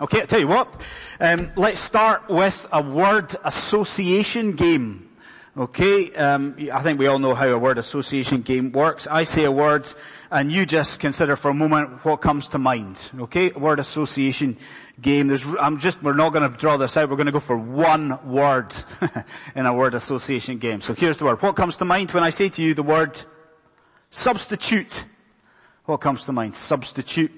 Okay, I tell you what. Um, let's start with a word association game. Okay, um, I think we all know how a word association game works. I say a word, and you just consider for a moment what comes to mind. Okay, word association game. There's, I'm just, we're not going to draw this out. We're going to go for one word in a word association game. So here's the word. What comes to mind when I say to you the word substitute? What comes to mind? Substitute.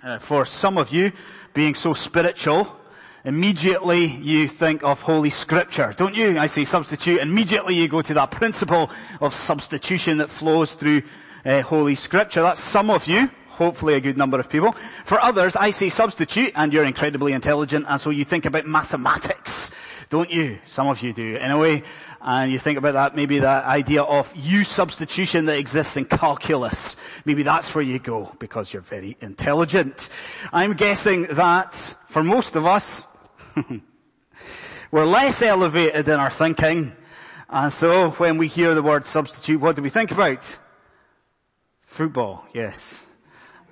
Uh, for some of you, being so spiritual, immediately you think of Holy Scripture, don't you? I say substitute, immediately you go to that principle of substitution that flows through uh, Holy Scripture. That's some of you, hopefully a good number of people. For others, I say substitute, and you're incredibly intelligent, and so you think about mathematics, don't you? Some of you do, anyway. And you think about that, maybe that idea of U substitution that exists in calculus. Maybe that's where you go, because you're very intelligent. I'm guessing that, for most of us, we're less elevated in our thinking, and so when we hear the word substitute, what do we think about? Football, yes.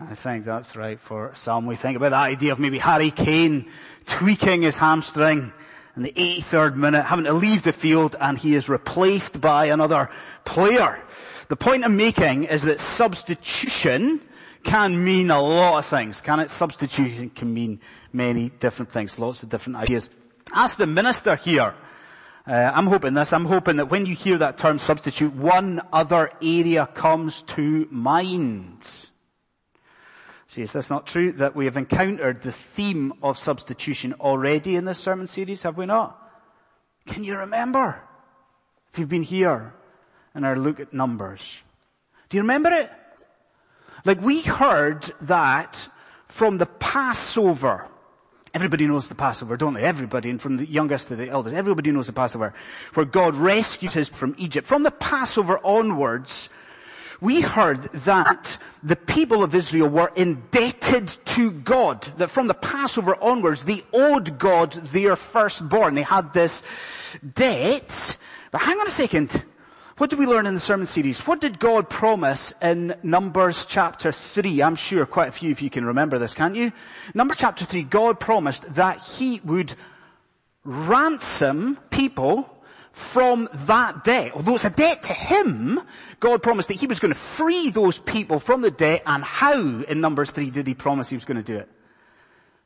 I think that's right for some. We think about that idea of maybe Harry Kane tweaking his hamstring in the 83rd minute, having to leave the field and he is replaced by another player. The point I'm making is that substitution can mean a lot of things. Can it? Substitution can mean many different things, lots of different ideas. Ask the minister here. Uh, I'm hoping this. I'm hoping that when you hear that term substitute, one other area comes to mind. See, is this not true that we have encountered the theme of substitution already in this sermon series, have we not? Can you remember? If you've been here in our look at numbers. Do you remember it? Like we heard that from the Passover. Everybody knows the Passover, don't they? Everybody, and from the youngest to the eldest, everybody knows the Passover, where God rescues us from Egypt. From the Passover onwards, we heard that the people of Israel were indebted to God, that from the Passover onwards, they owed God their firstborn. They had this debt. But hang on a second. What did we learn in the sermon series? What did God promise in Numbers chapter 3? I'm sure quite a few of you can remember this, can't you? Numbers chapter 3, God promised that He would ransom people from that debt. Although it's a debt to him, God promised that he was going to free those people from the debt and how in Numbers 3 did he promise he was going to do it?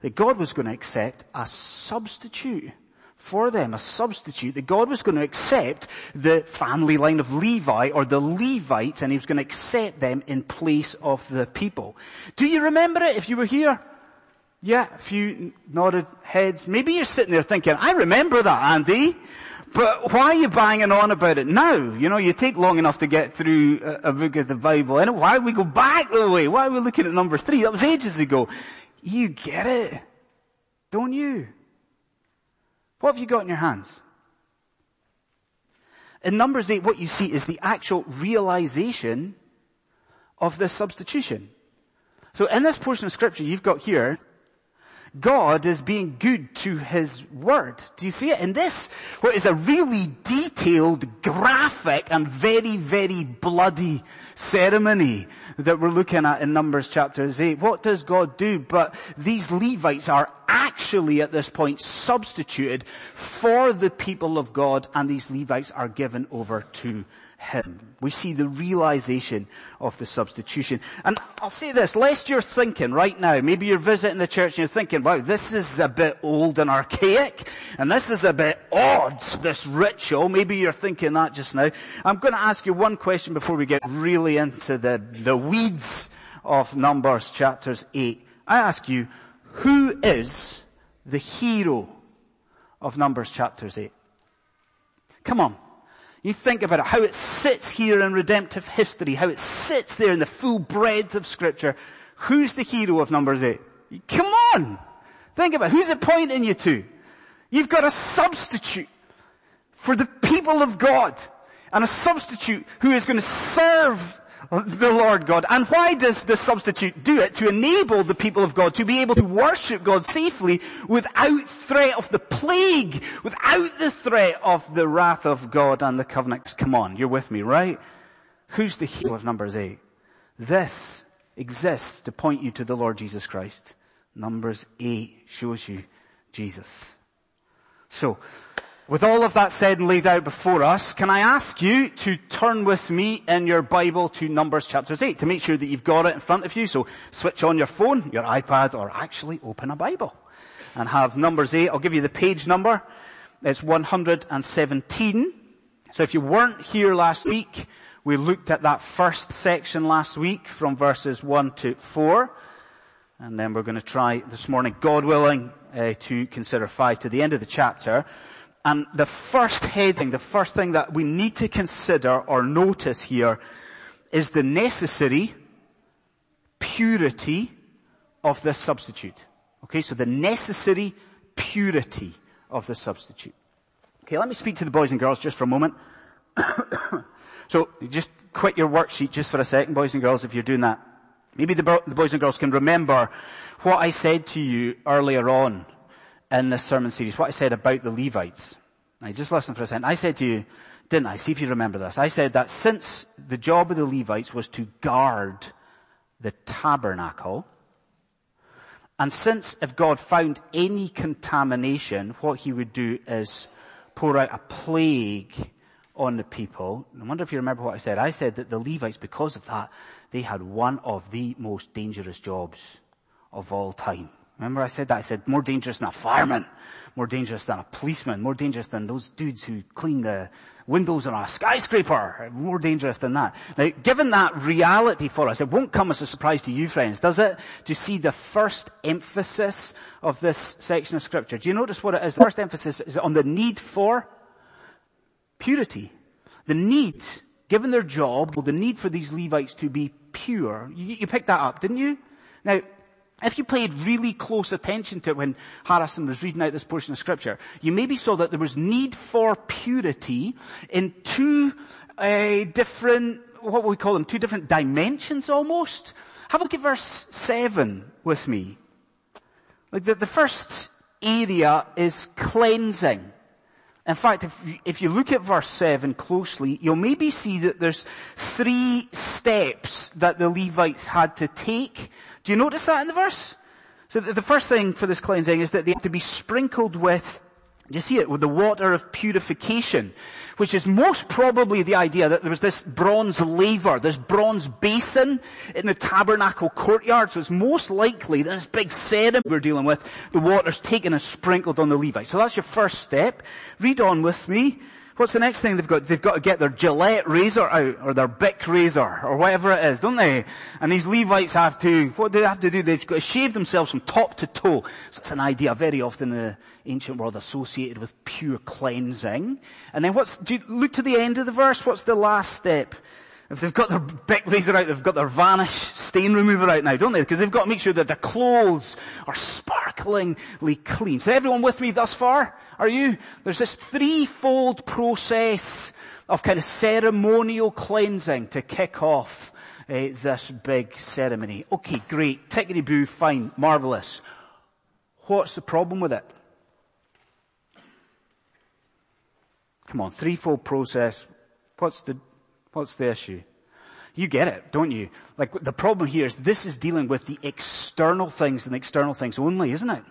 That God was going to accept a substitute for them, a substitute, that God was going to accept the family line of Levi or the Levites and he was going to accept them in place of the people. Do you remember it if you were here? Yeah, a few nodded heads. Maybe you're sitting there thinking, I remember that, Andy. But why are you banging on about it now? You know, you take long enough to get through a, a book of the Bible. And why we go back the way? Why are we looking at number three? That was ages ago. You get it. Don't you? What have you got in your hands? In Numbers 8, what you see is the actual realization of this substitution. So in this portion of scripture you've got here, God is being good to His Word. Do you see it? In this, what is a really detailed, graphic, and very, very bloody ceremony that we're looking at in Numbers chapters 8. What does God do? But these Levites are actually at this point substituted for the people of God and these Levites are given over to him. We see the realization of the substitution. And I'll say this, lest you're thinking right now, maybe you're visiting the church and you're thinking, wow, this is a bit old and archaic, and this is a bit odd, this ritual. Maybe you're thinking that just now. I'm going to ask you one question before we get really into the, the weeds of Numbers chapters 8. I ask you, who is the hero of Numbers chapters 8? Come on. You think about it, how it sits here in redemptive history, how it sits there in the full breadth of scripture. Who's the hero of Numbers 8? Come on! Think about it. Who's it pointing you to? You've got a substitute for the people of God and a substitute who is going to serve the Lord God. And why does the substitute do it? To enable the people of God to be able to worship God safely without threat of the plague, without the threat of the wrath of God and the covenant. Come on, you're with me, right? Who's the hero of Numbers 8? This exists to point you to the Lord Jesus Christ. Numbers 8 shows you Jesus. So, with all of that said and laid out before us, can I ask you to turn with me in your Bible to Numbers chapters 8 to make sure that you've got it in front of you. So switch on your phone, your iPad, or actually open a Bible and have Numbers 8. I'll give you the page number. It's 117. So if you weren't here last week, we looked at that first section last week from verses 1 to 4. And then we're going to try this morning, God willing, uh, to consider 5 to the end of the chapter. And the first heading, the first thing that we need to consider or notice here is the necessary purity of this substitute. Okay, so the necessary purity of the substitute. Okay, let me speak to the boys and girls just for a moment. so just quit your worksheet just for a second, boys and girls, if you're doing that. Maybe the, the boys and girls can remember what I said to you earlier on in this sermon series, what I said about the Levites. Now just listen for a second. I said to you, didn't I? See if you remember this. I said that since the job of the Levites was to guard the tabernacle, and since if God found any contamination, what he would do is pour out a plague on the people. I wonder if you remember what I said. I said that the Levites, because of that, they had one of the most dangerous jobs of all time. Remember I said that? I said more dangerous than a fireman, more dangerous than a policeman, more dangerous than those dudes who clean the windows on a skyscraper, more dangerous than that. Now, given that reality for us, it won't come as a surprise to you friends, does it? To see the first emphasis of this section of scripture. Do you notice what it is? The first emphasis is on the need for purity. The need, given their job, the need for these Levites to be pure. You, you picked that up, didn't you? Now, if you paid really close attention to it when Harrison was reading out this portion of scripture, you maybe saw that there was need for purity in two uh, different, what we call them, two different dimensions almost. Have a look at verse 7 with me. Like the, the first area is cleansing. In fact, if you, if you look at verse 7 closely, you'll maybe see that there's three steps that the Levites had to take. Do you notice that in the verse? So the first thing for this cleansing is that they have to be sprinkled with you see it? With the water of purification, which is most probably the idea that there was this bronze laver, this bronze basin in the tabernacle courtyard. So it's most likely that this big sediment we're dealing with, the water's taken and sprinkled on the Levites. So that's your first step. Read on with me. What's the next thing they've got? They've got to get their Gillette razor out, or their Bic razor, or whatever it is, don't they? And these Levites have to, what do they have to do? They've got to shave themselves from top to toe. So it's an idea very often in the ancient world associated with pure cleansing. And then what's, do you look to the end of the verse? What's the last step? If they've got their Bic razor out, they've got their Vanish stain remover out now, don't they? Because they've got to make sure that their clothes are sparklingly clean. So everyone with me thus far? Are you? There's this threefold process of kind of ceremonial cleansing to kick off uh, this big ceremony. Okay, great. Tickety boo, fine, marvelous. What's the problem with it? Come on, threefold process. What's the What's the issue? You get it, don't you? Like the problem here is this is dealing with the external things and the external things only, isn't it?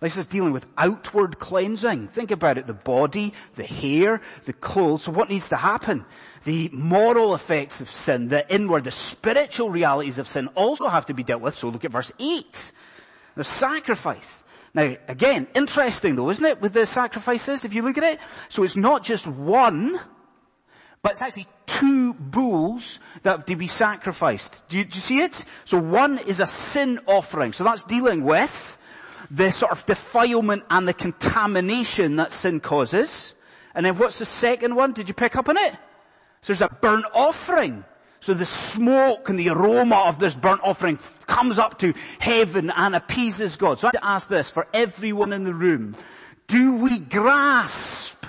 This is dealing with outward cleansing. Think about it. The body, the hair, the clothes. So what needs to happen? The moral effects of sin, the inward, the spiritual realities of sin also have to be dealt with. So look at verse 8. The sacrifice. Now, again, interesting though, isn't it, with the sacrifices, if you look at it? So it's not just one, but it's actually two bulls that have to be sacrificed. Do you, do you see it? So one is a sin offering. So that's dealing with the sort of defilement and the contamination that sin causes. And then what's the second one? Did you pick up on it? So there's a burnt offering. So the smoke and the aroma of this burnt offering comes up to heaven and appeases God. So I have to ask this for everyone in the room. Do we grasp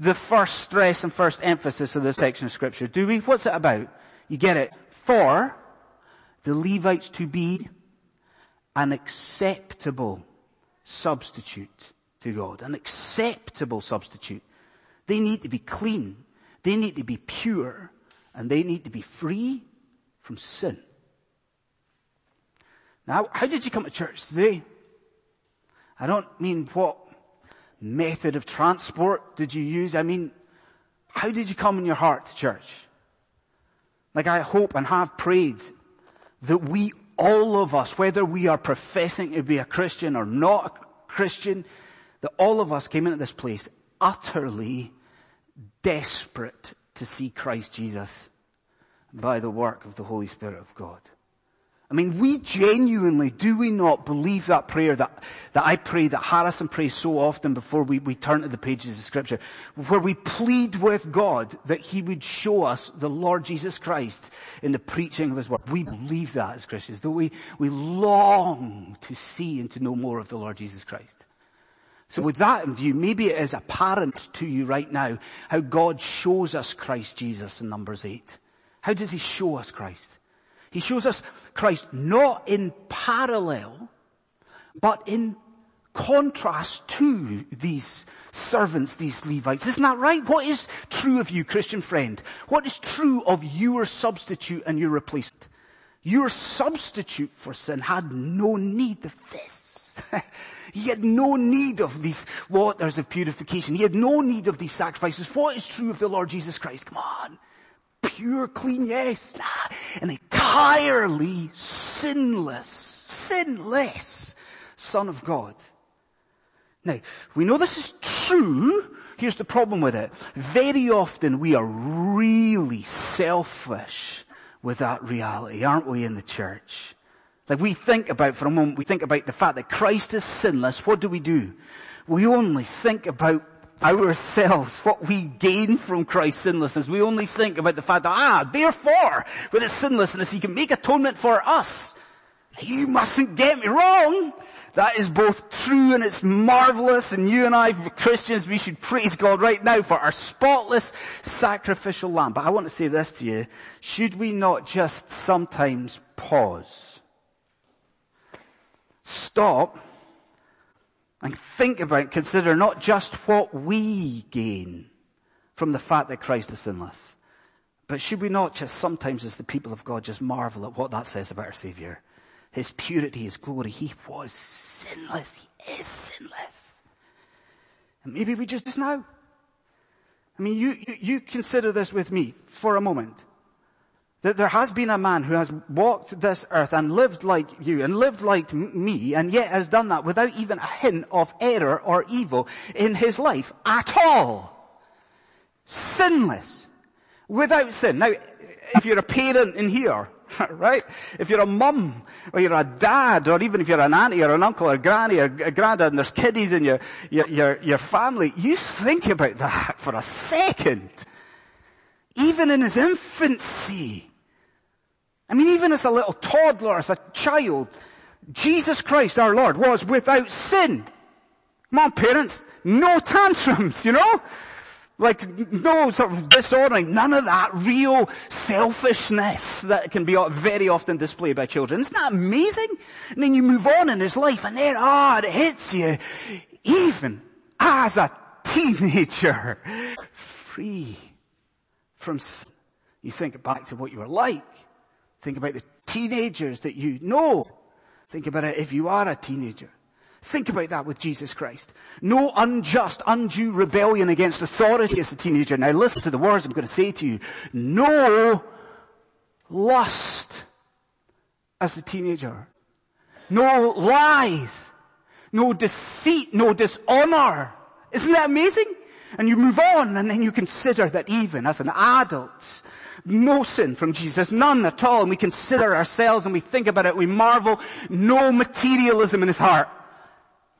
the first stress and first emphasis of this section of scripture. Do we? What's it about? You get it. For the Levites to be an acceptable substitute to God. An acceptable substitute. They need to be clean. They need to be pure. And they need to be free from sin. Now, how did you come to church today? I don't mean what method of transport did you use. I mean, how did you come in your heart to church? Like I hope and have prayed that we, all of us, whether we are professing to be a Christian or not a Christian, that all of us came into this place utterly desperate to see Christ Jesus by the work of the Holy Spirit of God. I mean, we genuinely, do we not believe that prayer that, that I pray, that Harrison prays so often before we, we turn to the pages of scripture, where we plead with God that He would show us the Lord Jesus Christ in the preaching of His word. We believe that as Christians, do we, we long to see and to know more of the Lord Jesus Christ. So with that in view, maybe it is apparent to you right now how God shows us Christ Jesus in Numbers 8. How does He show us Christ? He shows us Christ not in parallel, but in contrast to these servants, these Levites. Isn't that right? What is true of you, Christian friend? What is true of your substitute and your replacement? Your substitute for sin had no need of this. he had no need of these waters of purification. He had no need of these sacrifices. What is true of the Lord Jesus Christ? Come on pure, clean, yes, nah, an entirely sinless, sinless Son of God. Now, we know this is true. Here's the problem with it. Very often we are really selfish with that reality, aren't we, in the church? Like we think about, for a moment, we think about the fact that Christ is sinless. What do we do? We only think about ourselves, what we gain from Christ's sinlessness. We only think about the fact that, ah, therefore, with his sinlessness, he can make atonement for us. You mustn't get me wrong. That is both true and it's marvelous and you and I, Christians, we should praise God right now for our spotless sacrificial lamb. But I want to say this to you. Should we not just sometimes pause? Stop and think about, consider not just what we gain from the fact that Christ is sinless, but should we not just sometimes as the people of God just marvel at what that says about our Savior? His purity, His glory. He was sinless. He is sinless. And maybe we just, now. I mean, you, you, you consider this with me for a moment. That there has been a man who has walked this earth and lived like you and lived like me and yet has done that without even a hint of error or evil in his life at all. Sinless. Without sin. Now, if you're a parent in here, right? If you're a mum, or you're a dad, or even if you're an auntie or an uncle or granny or a granddad and there's kiddies in your, your, your, your family, you think about that for a second. Even in his infancy, I mean, even as a little toddler, as a child, Jesus Christ our Lord was without sin. Come on parents, no tantrums, you know? Like, no sort of disordering, none of that real selfishness that can be very often displayed by children. Isn't that amazing? And then you move on in his life and then, ah, oh, it hits you, even as a teenager, free from sin. You think back to what you were like. Think about the teenagers that you know. Think about it if you are a teenager. Think about that with Jesus Christ. No unjust, undue rebellion against authority as a teenager. Now listen to the words I'm going to say to you. No lust as a teenager. No lies. No deceit. No dishonor. Isn't that amazing? And you move on and then you consider that even as an adult, no sin from Jesus, none at all. And we consider ourselves and we think about it, we marvel, no materialism in his heart.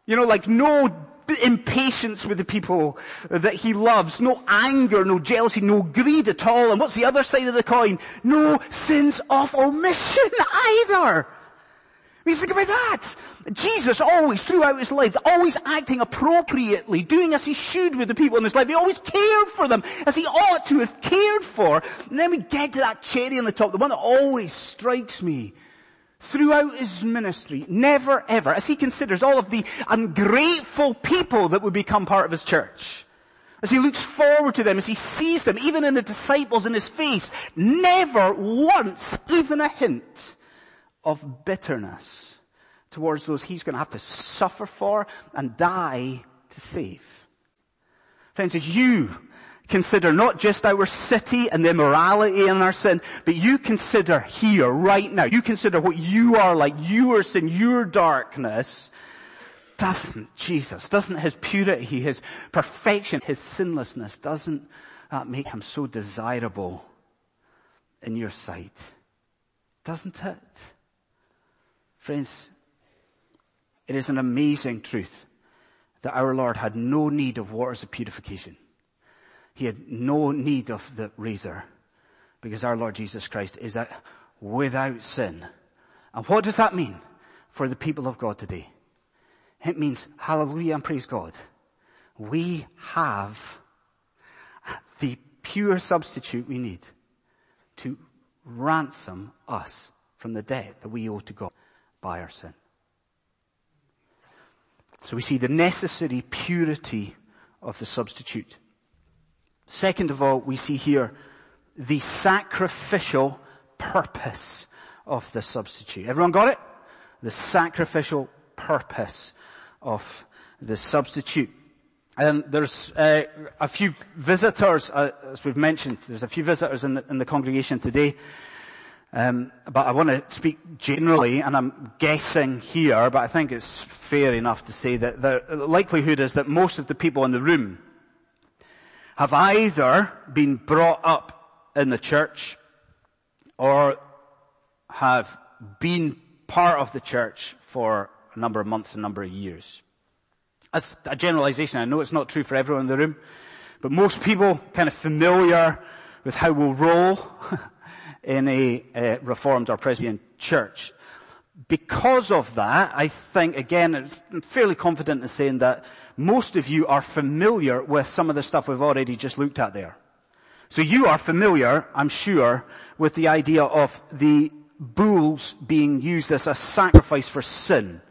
You know, like no impatience with the people that he loves, no anger, no jealousy, no greed at all. And what's the other side of the coin? No sins of omission either. I mean, think about that. Jesus always, throughout his life, always acting appropriately, doing as he should with the people in his life. He always cared for them as he ought to have cared for. And then we get to that cherry on the top, the one that always strikes me. Throughout his ministry, never ever, as he considers all of the ungrateful people that would become part of his church, as he looks forward to them, as he sees them, even in the disciples in his face, never once even a hint of bitterness towards those he's going to have to suffer for and die to save. Friends, as you consider not just our city and the immorality and our sin, but you consider here, right now, you consider what you are like, your sin, your darkness, doesn't Jesus, doesn't his purity, his perfection, his sinlessness, doesn't that make him so desirable in your sight? Doesn't it? Friends, it is an amazing truth that our Lord had no need of waters of purification. He had no need of the razor because our Lord Jesus Christ is without sin. And what does that mean for the people of God today? It means hallelujah and praise God. We have the pure substitute we need to ransom us from the debt that we owe to God by our sin. So we see the necessary purity of the substitute. Second of all, we see here the sacrificial purpose of the substitute. Everyone got it? The sacrificial purpose of the substitute. And there's uh, a few visitors, uh, as we've mentioned, there's a few visitors in the, in the congregation today. Um, but I want to speak generally, and I'm guessing here, but I think it's fair enough to say that the likelihood is that most of the people in the room have either been brought up in the church or have been part of the church for a number of months, a number of years. That's a generalization. I know it's not true for everyone in the room, but most people kind of familiar with how we'll roll in a, a reformed or Presbyterian church. Because of that, I think, again, I'm fairly confident in saying that most of you are familiar with some of the stuff we've already just looked at there. So you are familiar, I'm sure, with the idea of the bulls being used as a sacrifice for sin.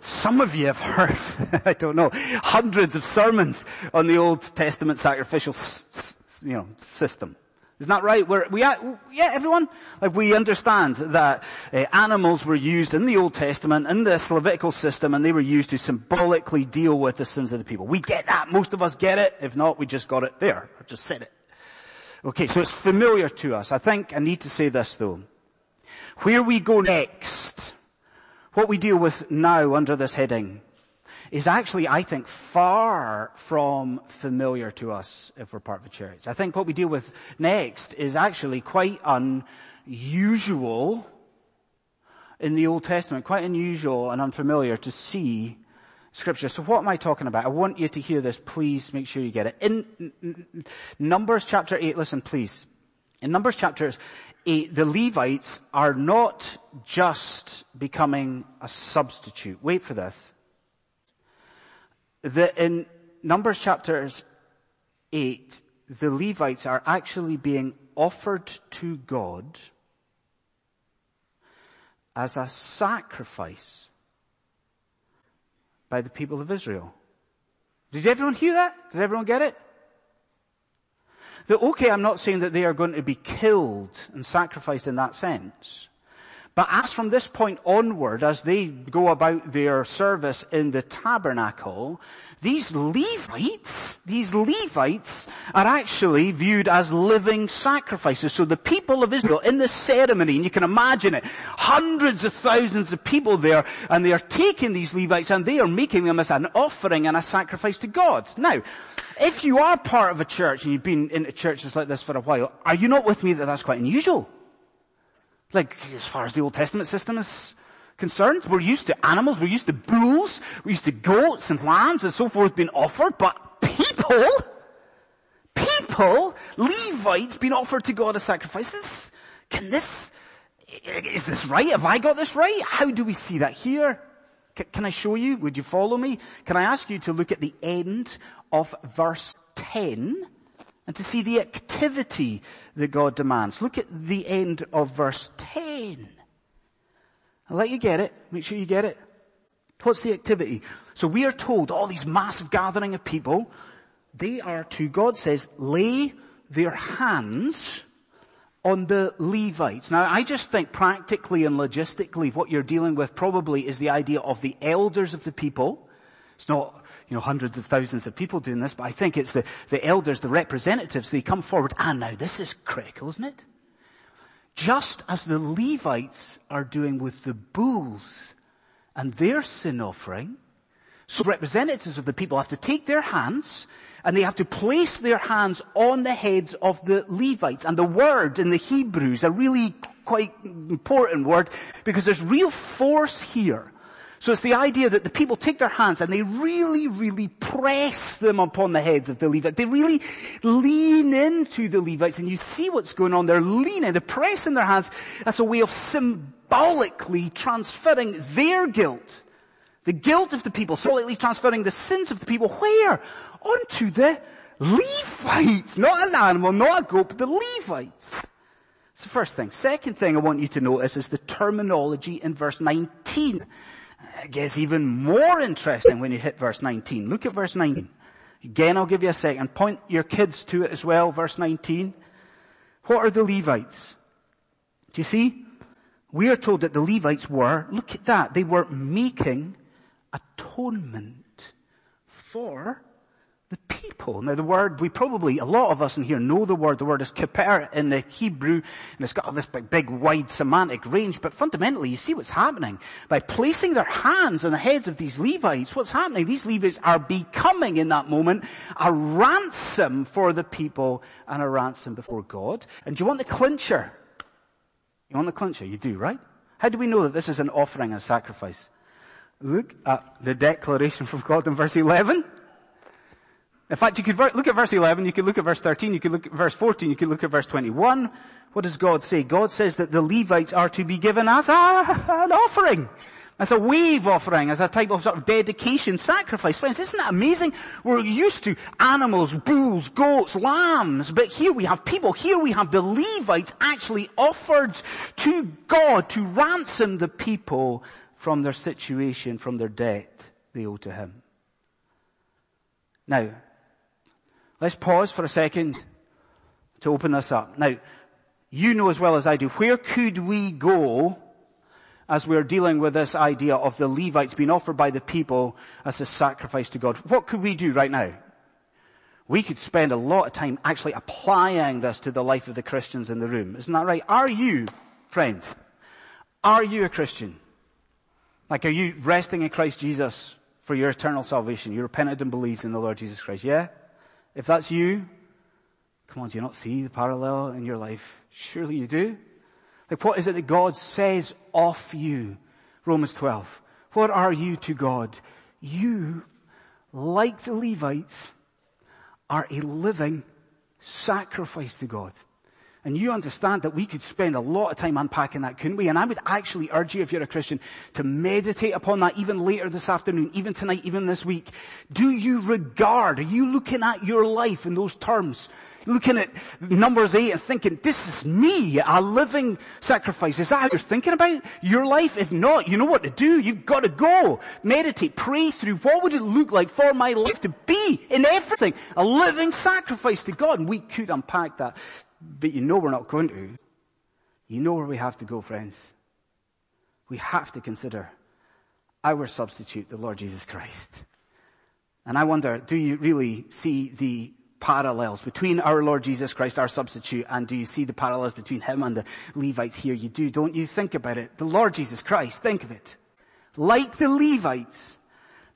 Some of you have heard, I don't know, hundreds of sermons on the Old Testament sacrificial, you know, system. Isn't that right? We're, we, yeah, everyone? Like we understand that uh, animals were used in the Old Testament, in this Levitical system, and they were used to symbolically deal with the sins of the people. We get that. Most of us get it. If not, we just got it there. I just said it. Okay, so it's familiar to us. I think I need to say this though. Where we go next, what we deal with now under this heading, is actually, I think, far from familiar to us if we're part of a church. I think what we deal with next is actually quite unusual in the Old Testament, quite unusual and unfamiliar to see scripture. So what am I talking about? I want you to hear this. Please make sure you get it. In Numbers chapter 8, listen please. In Numbers chapter 8, the Levites are not just becoming a substitute. Wait for this that in Numbers chapters 8, the Levites are actually being offered to God as a sacrifice by the people of Israel. Did everyone hear that? Did everyone get it? That okay, I'm not saying that they are going to be killed and sacrificed in that sense. But as from this point onward, as they go about their service in the tabernacle, these Levites, these Levites are actually viewed as living sacrifices. So the people of Israel in the ceremony, and you can imagine it, hundreds of thousands of people there, and they are taking these Levites and they are making them as an offering and a sacrifice to God. Now, if you are part of a church and you've been in churches like this for a while, are you not with me that that's quite unusual? Like, as far as the Old Testament system is concerned, we're used to animals, we're used to bulls, we're used to goats and lambs and so forth being offered, but people, people, Levites being offered to God as sacrifices, can this, is this right? Have I got this right? How do we see that here? Can I show you? Would you follow me? Can I ask you to look at the end of verse 10 and to see the activity that God demands. Look at the end of verse 10. I'll let you get it. Make sure you get it. What's the activity? So we are told all these massive gathering of people, they are to, God says, lay their hands on the Levites. Now I just think practically and logistically what you're dealing with probably is the idea of the elders of the people. It's not, you know, hundreds of thousands of people doing this, but I think it's the, the elders, the representatives, they come forward. And now this is critical, isn't it? Just as the Levites are doing with the bulls and their sin offering, so representatives of the people have to take their hands and they have to place their hands on the heads of the Levites. And the word in the Hebrews, a really quite important word because there's real force here. So it's the idea that the people take their hands and they really, really press them upon the heads of the Levites. They really lean into the Levites and you see what's going on. They're leaning, they're pressing their hands as a way of symbolically transferring their guilt the guilt of the people, symbolically transferring the sins of the people, where? Onto the Levites. Not an animal, not a goat, but the Levites. It's the first thing. Second thing I want you to notice is the terminology in verse 19. It gets even more interesting when you hit verse 19. Look at verse 19. Again, I'll give you a second. Point your kids to it as well, verse 19. What are the Levites? Do you see? We are told that the Levites were, look at that, they were making atonement for the people. Now the word, we probably, a lot of us in here know the word. The word is kippur in the Hebrew, and it's got all this big, big, wide semantic range, but fundamentally you see what's happening. By placing their hands on the heads of these Levites, what's happening? These Levites are becoming in that moment a ransom for the people and a ransom before God. And do you want the clincher? You want the clincher? You do, right? How do we know that this is an offering and sacrifice? Look at the declaration from God in verse 11. In fact, you could look at verse 11, you could look at verse 13, you could look at verse 14, you could look at verse 21. What does God say? God says that the Levites are to be given as a, an offering. As a wave offering, as a type of sort of dedication, sacrifice. Friends, isn't that amazing? We're used to animals, bulls, goats, lambs, but here we have people, here we have the Levites actually offered to God to ransom the people from their situation, from their debt they owe to Him. Now, let's pause for a second to open this up. Now, you know as well as I do, where could we go as we're dealing with this idea of the Levites being offered by the people as a sacrifice to God? What could we do right now? We could spend a lot of time actually applying this to the life of the Christians in the room. Isn't that right? Are you, friends, are you a Christian? Like, are you resting in Christ Jesus for your eternal salvation? You repented and believed in the Lord Jesus Christ. Yeah? If that's you, come on, do you not see the parallel in your life? Surely you do. Like, what is it that God says of you? Romans 12. What are you to God? You, like the Levites, are a living sacrifice to God. And you understand that we could spend a lot of time unpacking that, couldn't we? And I would actually urge you, if you're a Christian, to meditate upon that even later this afternoon, even tonight, even this week. Do you regard, are you looking at your life in those terms? Looking at Numbers 8 and thinking, this is me, a living sacrifice. Is that how you're thinking about your life? If not, you know what to do. You've got to go. Meditate, pray through what would it look like for my life to be in everything, a living sacrifice to God. And we could unpack that but you know we're not going to. You know where we have to go, friends. We have to consider our substitute, the Lord Jesus Christ. And I wonder, do you really see the parallels between our Lord Jesus Christ, our substitute, and do you see the parallels between him and the Levites here? You do, don't you? Think about it. The Lord Jesus Christ, think of it. Like the Levites,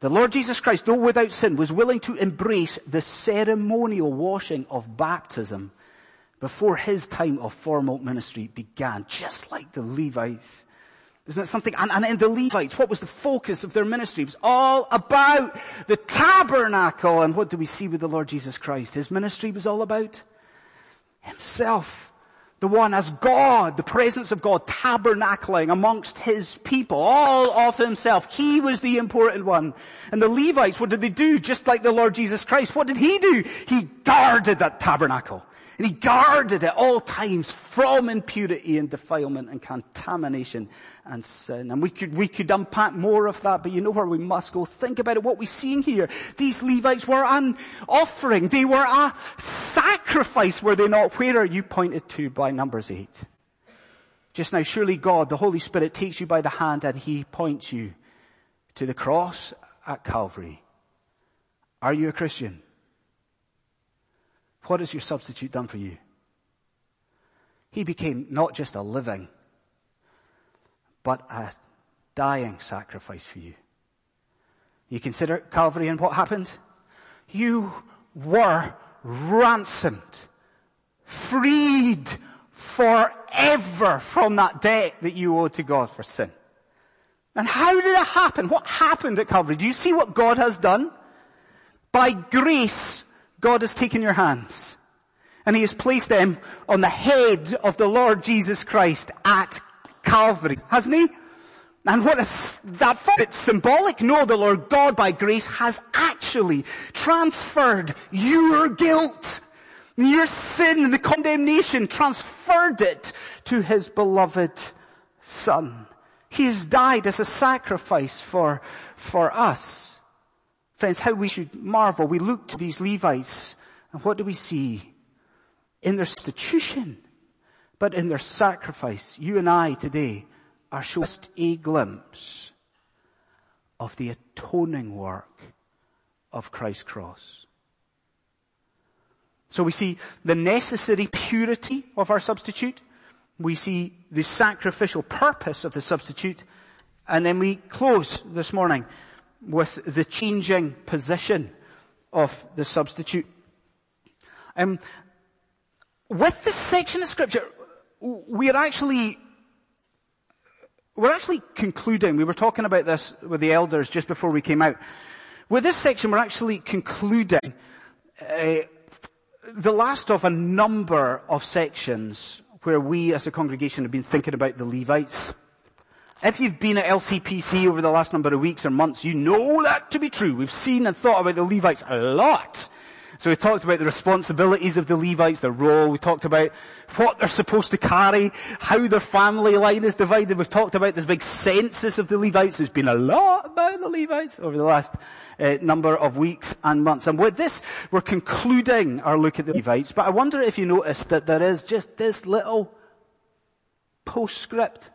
the Lord Jesus Christ, though without sin, was willing to embrace the ceremonial washing of baptism before his time of formal ministry began, just like the Levites. Isn't it something? And, and in the Levites, what was the focus of their ministry? It was all about the tabernacle. And what do we see with the Lord Jesus Christ? His ministry was all about himself. The one as God, the presence of God tabernacling amongst his people, all of himself. He was the important one. And the Levites, what did they do? Just like the Lord Jesus Christ, what did he do? He guarded that tabernacle. And he guarded at all times from impurity and defilement and contamination and sin. And we could, we could unpack more of that, but you know where we must go. Think about it, what we're seeing here. These Levites were an offering. They were a sacrifice, were they not? Where are you pointed to by Numbers 8? Just now, surely God, the Holy Spirit takes you by the hand and He points you to the cross at Calvary. Are you a Christian? What has your substitute done for you? He became not just a living, but a dying sacrifice for you. You consider Calvary and what happened? You were ransomed, freed forever from that debt that you owed to God for sin. And how did it happen? What happened at Calvary? Do you see what God has done? By grace, God has taken your hands and He has placed them on the head of the Lord Jesus Christ at Calvary, hasn't He? And what is that for? It's symbolic. No, the Lord God by grace has actually transferred your guilt, your sin and the condemnation, transferred it to His beloved Son. He has died as a sacrifice for, for us. Friends, how we should marvel. We look to these Levites and what do we see? In their substitution, but in their sacrifice, you and I today are shown just a glimpse of the atoning work of Christ's cross. So we see the necessary purity of our substitute. We see the sacrificial purpose of the substitute. And then we close this morning with the changing position of the substitute. Um, with this section of scripture, we are actually, we're actually concluding, we were talking about this with the elders just before we came out. With this section, we're actually concluding uh, the last of a number of sections where we as a congregation have been thinking about the Levites. If you've been at LCPC over the last number of weeks or months, you know that to be true. We've seen and thought about the Levites a lot. So we talked about the responsibilities of the Levites, their role. We talked about what they're supposed to carry, how their family line is divided. We've talked about this big census of the Levites. There's been a lot about the Levites over the last uh, number of weeks and months. And with this, we're concluding our look at the Levites. But I wonder if you noticed that there is just this little postscript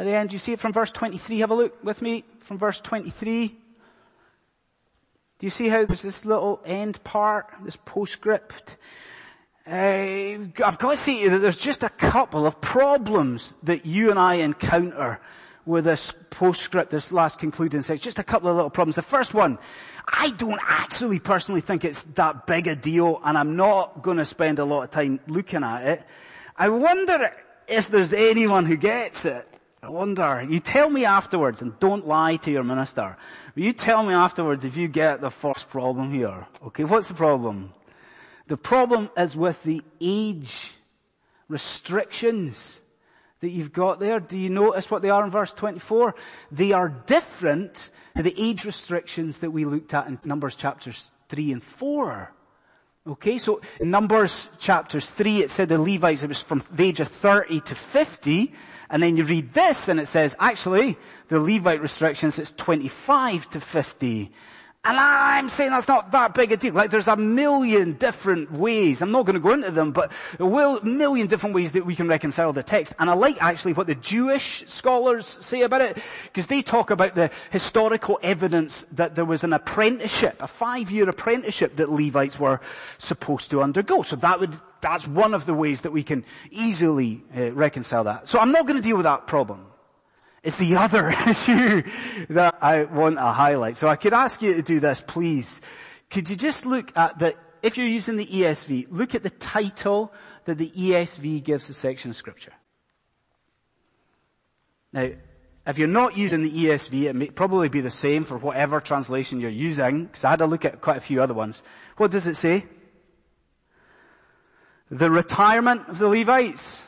at the end. You see it from verse 23. Have a look with me from verse 23. Do you see how there's this little end part, this postscript? Uh, I've got to say to that there's just a couple of problems that you and I encounter with this postscript, this last concluding section. Just a couple of little problems. The first one, I don't actually personally think it's that big a deal and I'm not going to spend a lot of time looking at it. I wonder if there's anyone who gets it. I wonder, you tell me afterwards, and don't lie to your minister, you tell me afterwards if you get the first problem here. Okay, what's the problem? The problem is with the age restrictions that you've got there. Do you notice what they are in verse 24? They are different to the age restrictions that we looked at in Numbers chapters 3 and 4. Okay, so in Numbers chapters 3 it said the Levites, it was from the age of 30 to 50, and then you read this and it says, actually, the Levite restrictions, it's 25 to 50. And I'm saying that's not that big a deal. Like there's a million different ways. I'm not going to go into them, but a million different ways that we can reconcile the text. And I like actually what the Jewish scholars say about it, because they talk about the historical evidence that there was an apprenticeship, a five-year apprenticeship that Levites were supposed to undergo. So that would, that's one of the ways that we can easily uh, reconcile that. So I'm not going to deal with that problem. It's the other issue that I want to highlight. So I could ask you to do this, please. Could you just look at the, if you're using the ESV, look at the title that the ESV gives the section of scripture. Now, if you're not using the ESV, it may probably be the same for whatever translation you're using, because I had a look at quite a few other ones. What does it say? The retirement of the Levites.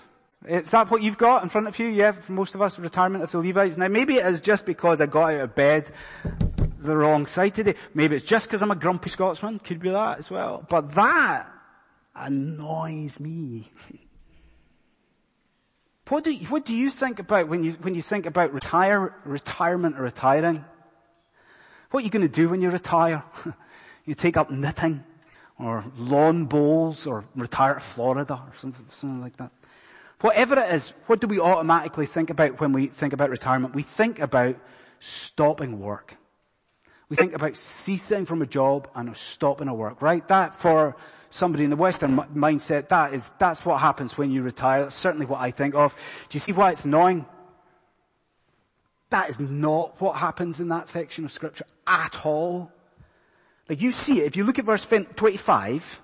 Is that what you've got in front of you? Yeah, for most of us, retirement of the Levites. Now maybe it is just because I got out of bed the wrong side today. Maybe it's just because I'm a grumpy Scotsman. Could be that as well. But that annoys me. what do, what do you think about when you, when you think about retire, retirement or retiring? What are you going to do when you retire? you take up knitting or lawn bowls or retire to Florida or something, something like that. Whatever it is, what do we automatically think about when we think about retirement? We think about stopping work. We think about ceasing from a job and stopping a work, right? That for somebody in the Western mindset, that is, that's what happens when you retire. That's certainly what I think of. Do you see why it's annoying? That is not what happens in that section of scripture at all. Like you see it, if you look at verse 25,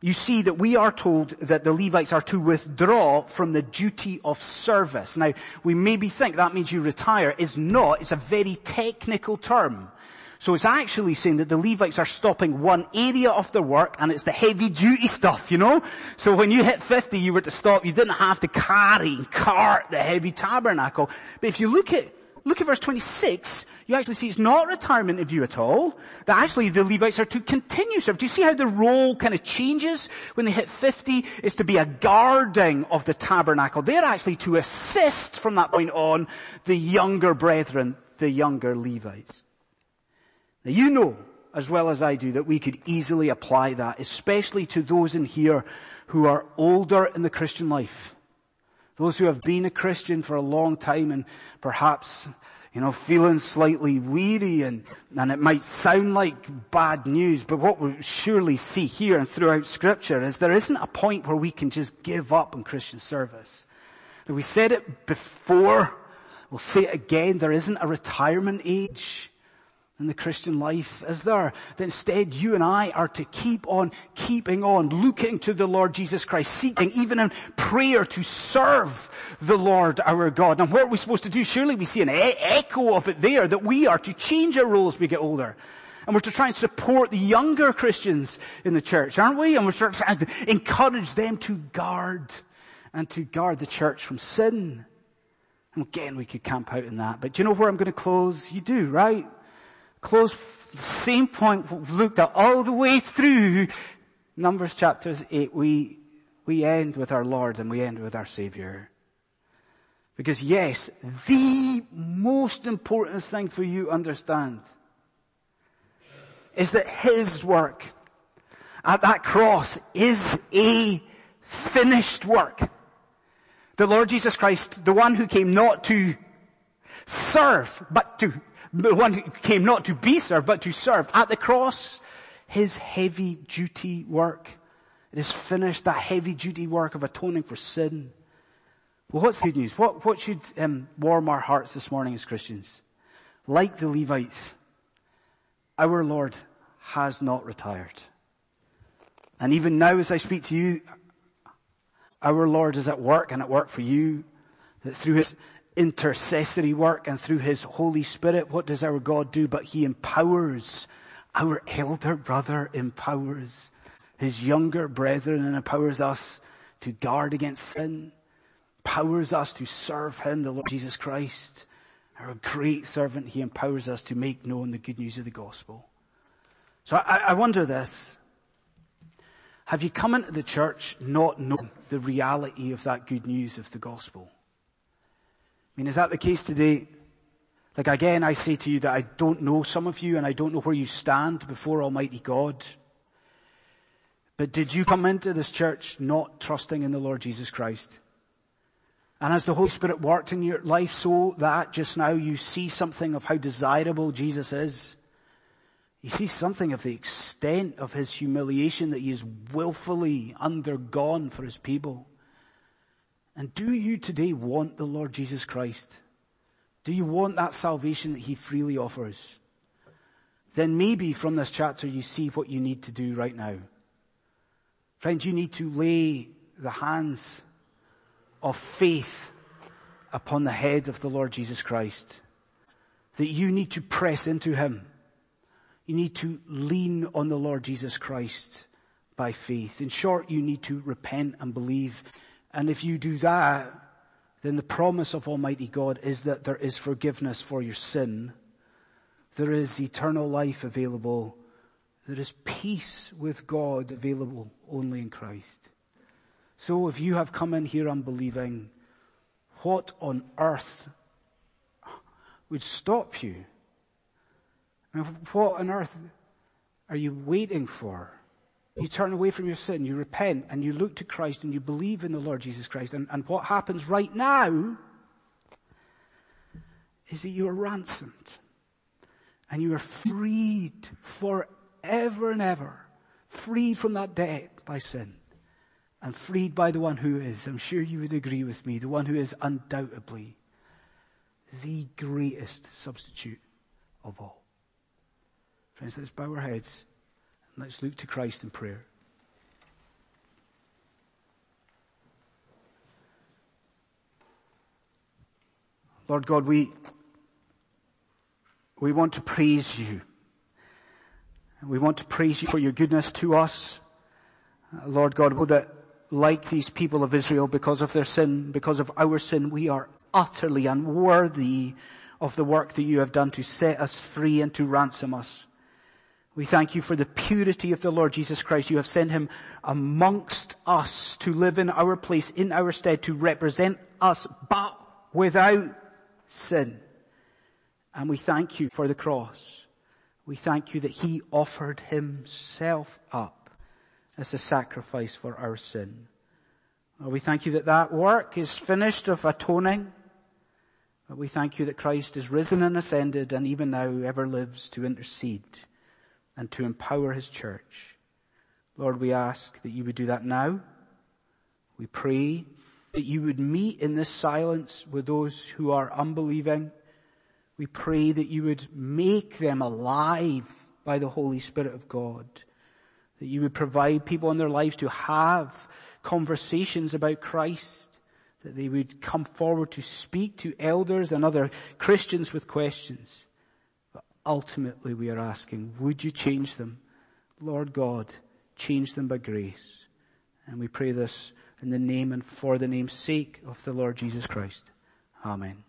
you see that we are told that the Levites are to withdraw from the duty of service. Now, we maybe think that means you retire. Is not. It's a very technical term. So it's actually saying that the Levites are stopping one area of their work and it's the heavy duty stuff, you know? So when you hit 50 you were to stop, you didn't have to carry and cart the heavy tabernacle. But if you look at look at verse 26, you actually see it's not retirement of you at all. That actually the Levites are to continue service. Do you see how the role kind of changes when they hit 50? It's to be a guarding of the tabernacle. They're actually to assist from that point on the younger brethren, the younger Levites. Now you know as well as I do that we could easily apply that, especially to those in here who are older in the Christian life. Those who have been a Christian for a long time and perhaps, you know, feeling slightly weary and, and it might sound like bad news, but what we surely see here and throughout scripture is there isn't a point where we can just give up on Christian service. We said it before, we'll say it again, there isn't a retirement age in the Christian life, is there? That instead you and I are to keep on keeping on, looking to the Lord Jesus Christ, seeking even in prayer to serve the Lord our God. And what are we supposed to do? Surely we see an e- echo of it there, that we are to change our role as we get older. And we're to try and support the younger Christians in the church, aren't we? And we're to try to encourage them to guard and to guard the church from sin. And again, we could camp out in that. But do you know where I'm going to close? You do, right? Close the same point we've looked at all the way through Numbers chapters 8. We, we end with our Lord and we end with our Savior. Because yes, the most important thing for you understand is that His work at that cross is a finished work. The Lord Jesus Christ, the one who came not to serve, but to the one who came not to be served, but to serve. At the cross, his heavy duty work. It is finished, that heavy duty work of atoning for sin. Well, what's the good news? What, what should um, warm our hearts this morning as Christians? Like the Levites, our Lord has not retired. And even now as I speak to you, our Lord is at work and at work for you, that through his intercessory work and through His Holy Spirit, what does our God do? But He empowers our elder brother empowers his younger brethren and empowers us to guard against sin, empowers us to serve him, the Lord Jesus Christ, our great servant. He empowers us to make known the good news of the gospel. So I, I wonder this. Have you come into the church not knowing the reality of that good news of the gospel? Mean, is that the case today? Like again, I say to you that I don't know some of you and I don't know where you stand before Almighty God. But did you come into this church not trusting in the Lord Jesus Christ? And as the Holy Spirit worked in your life so that just now you see something of how desirable Jesus is. You see something of the extent of his humiliation that he has willfully undergone for his people. And do you today want the Lord Jesus Christ? Do you want that salvation that He freely offers? Then maybe from this chapter you see what you need to do right now. Friends, you need to lay the hands of faith upon the head of the Lord Jesus Christ. That you need to press into Him. You need to lean on the Lord Jesus Christ by faith. In short, you need to repent and believe and if you do that, then the promise of Almighty God is that there is forgiveness for your sin. There is eternal life available. There is peace with God available only in Christ. So if you have come in here unbelieving, what on earth would stop you? I mean, what on earth are you waiting for? You turn away from your sin, you repent, and you look to Christ and you believe in the Lord Jesus Christ. And, and what happens right now is that you are ransomed and you are freed forever and ever, freed from that debt by sin and freed by the one who is, I'm sure you would agree with me, the one who is undoubtedly the greatest substitute of all. Friends, let's bow our heads let's look to Christ in prayer. Lord God, we we want to praise you. We want to praise you for your goodness to us. Lord God, that like these people of Israel, because of their sin, because of our sin, we are utterly unworthy of the work that you have done to set us free and to ransom us. We thank you for the purity of the Lord Jesus Christ. You have sent him amongst us to live in our place, in our stead, to represent us, but without sin. And we thank you for the cross. We thank you that he offered himself up as a sacrifice for our sin. We thank you that that work is finished of atoning. We thank you that Christ is risen and ascended and even now ever lives to intercede and to empower his church. Lord, we ask that you would do that now. We pray that you would meet in this silence with those who are unbelieving we pray that you would make them alive by the Holy Spirit of God. That you would provide people in their lives to have conversations about Christ. That they would come forward to speak to elders and other Christians with questions. Ultimately we are asking, would you change them? Lord God, change them by grace. And we pray this in the name and for the name's sake of the Lord Jesus Christ. Amen.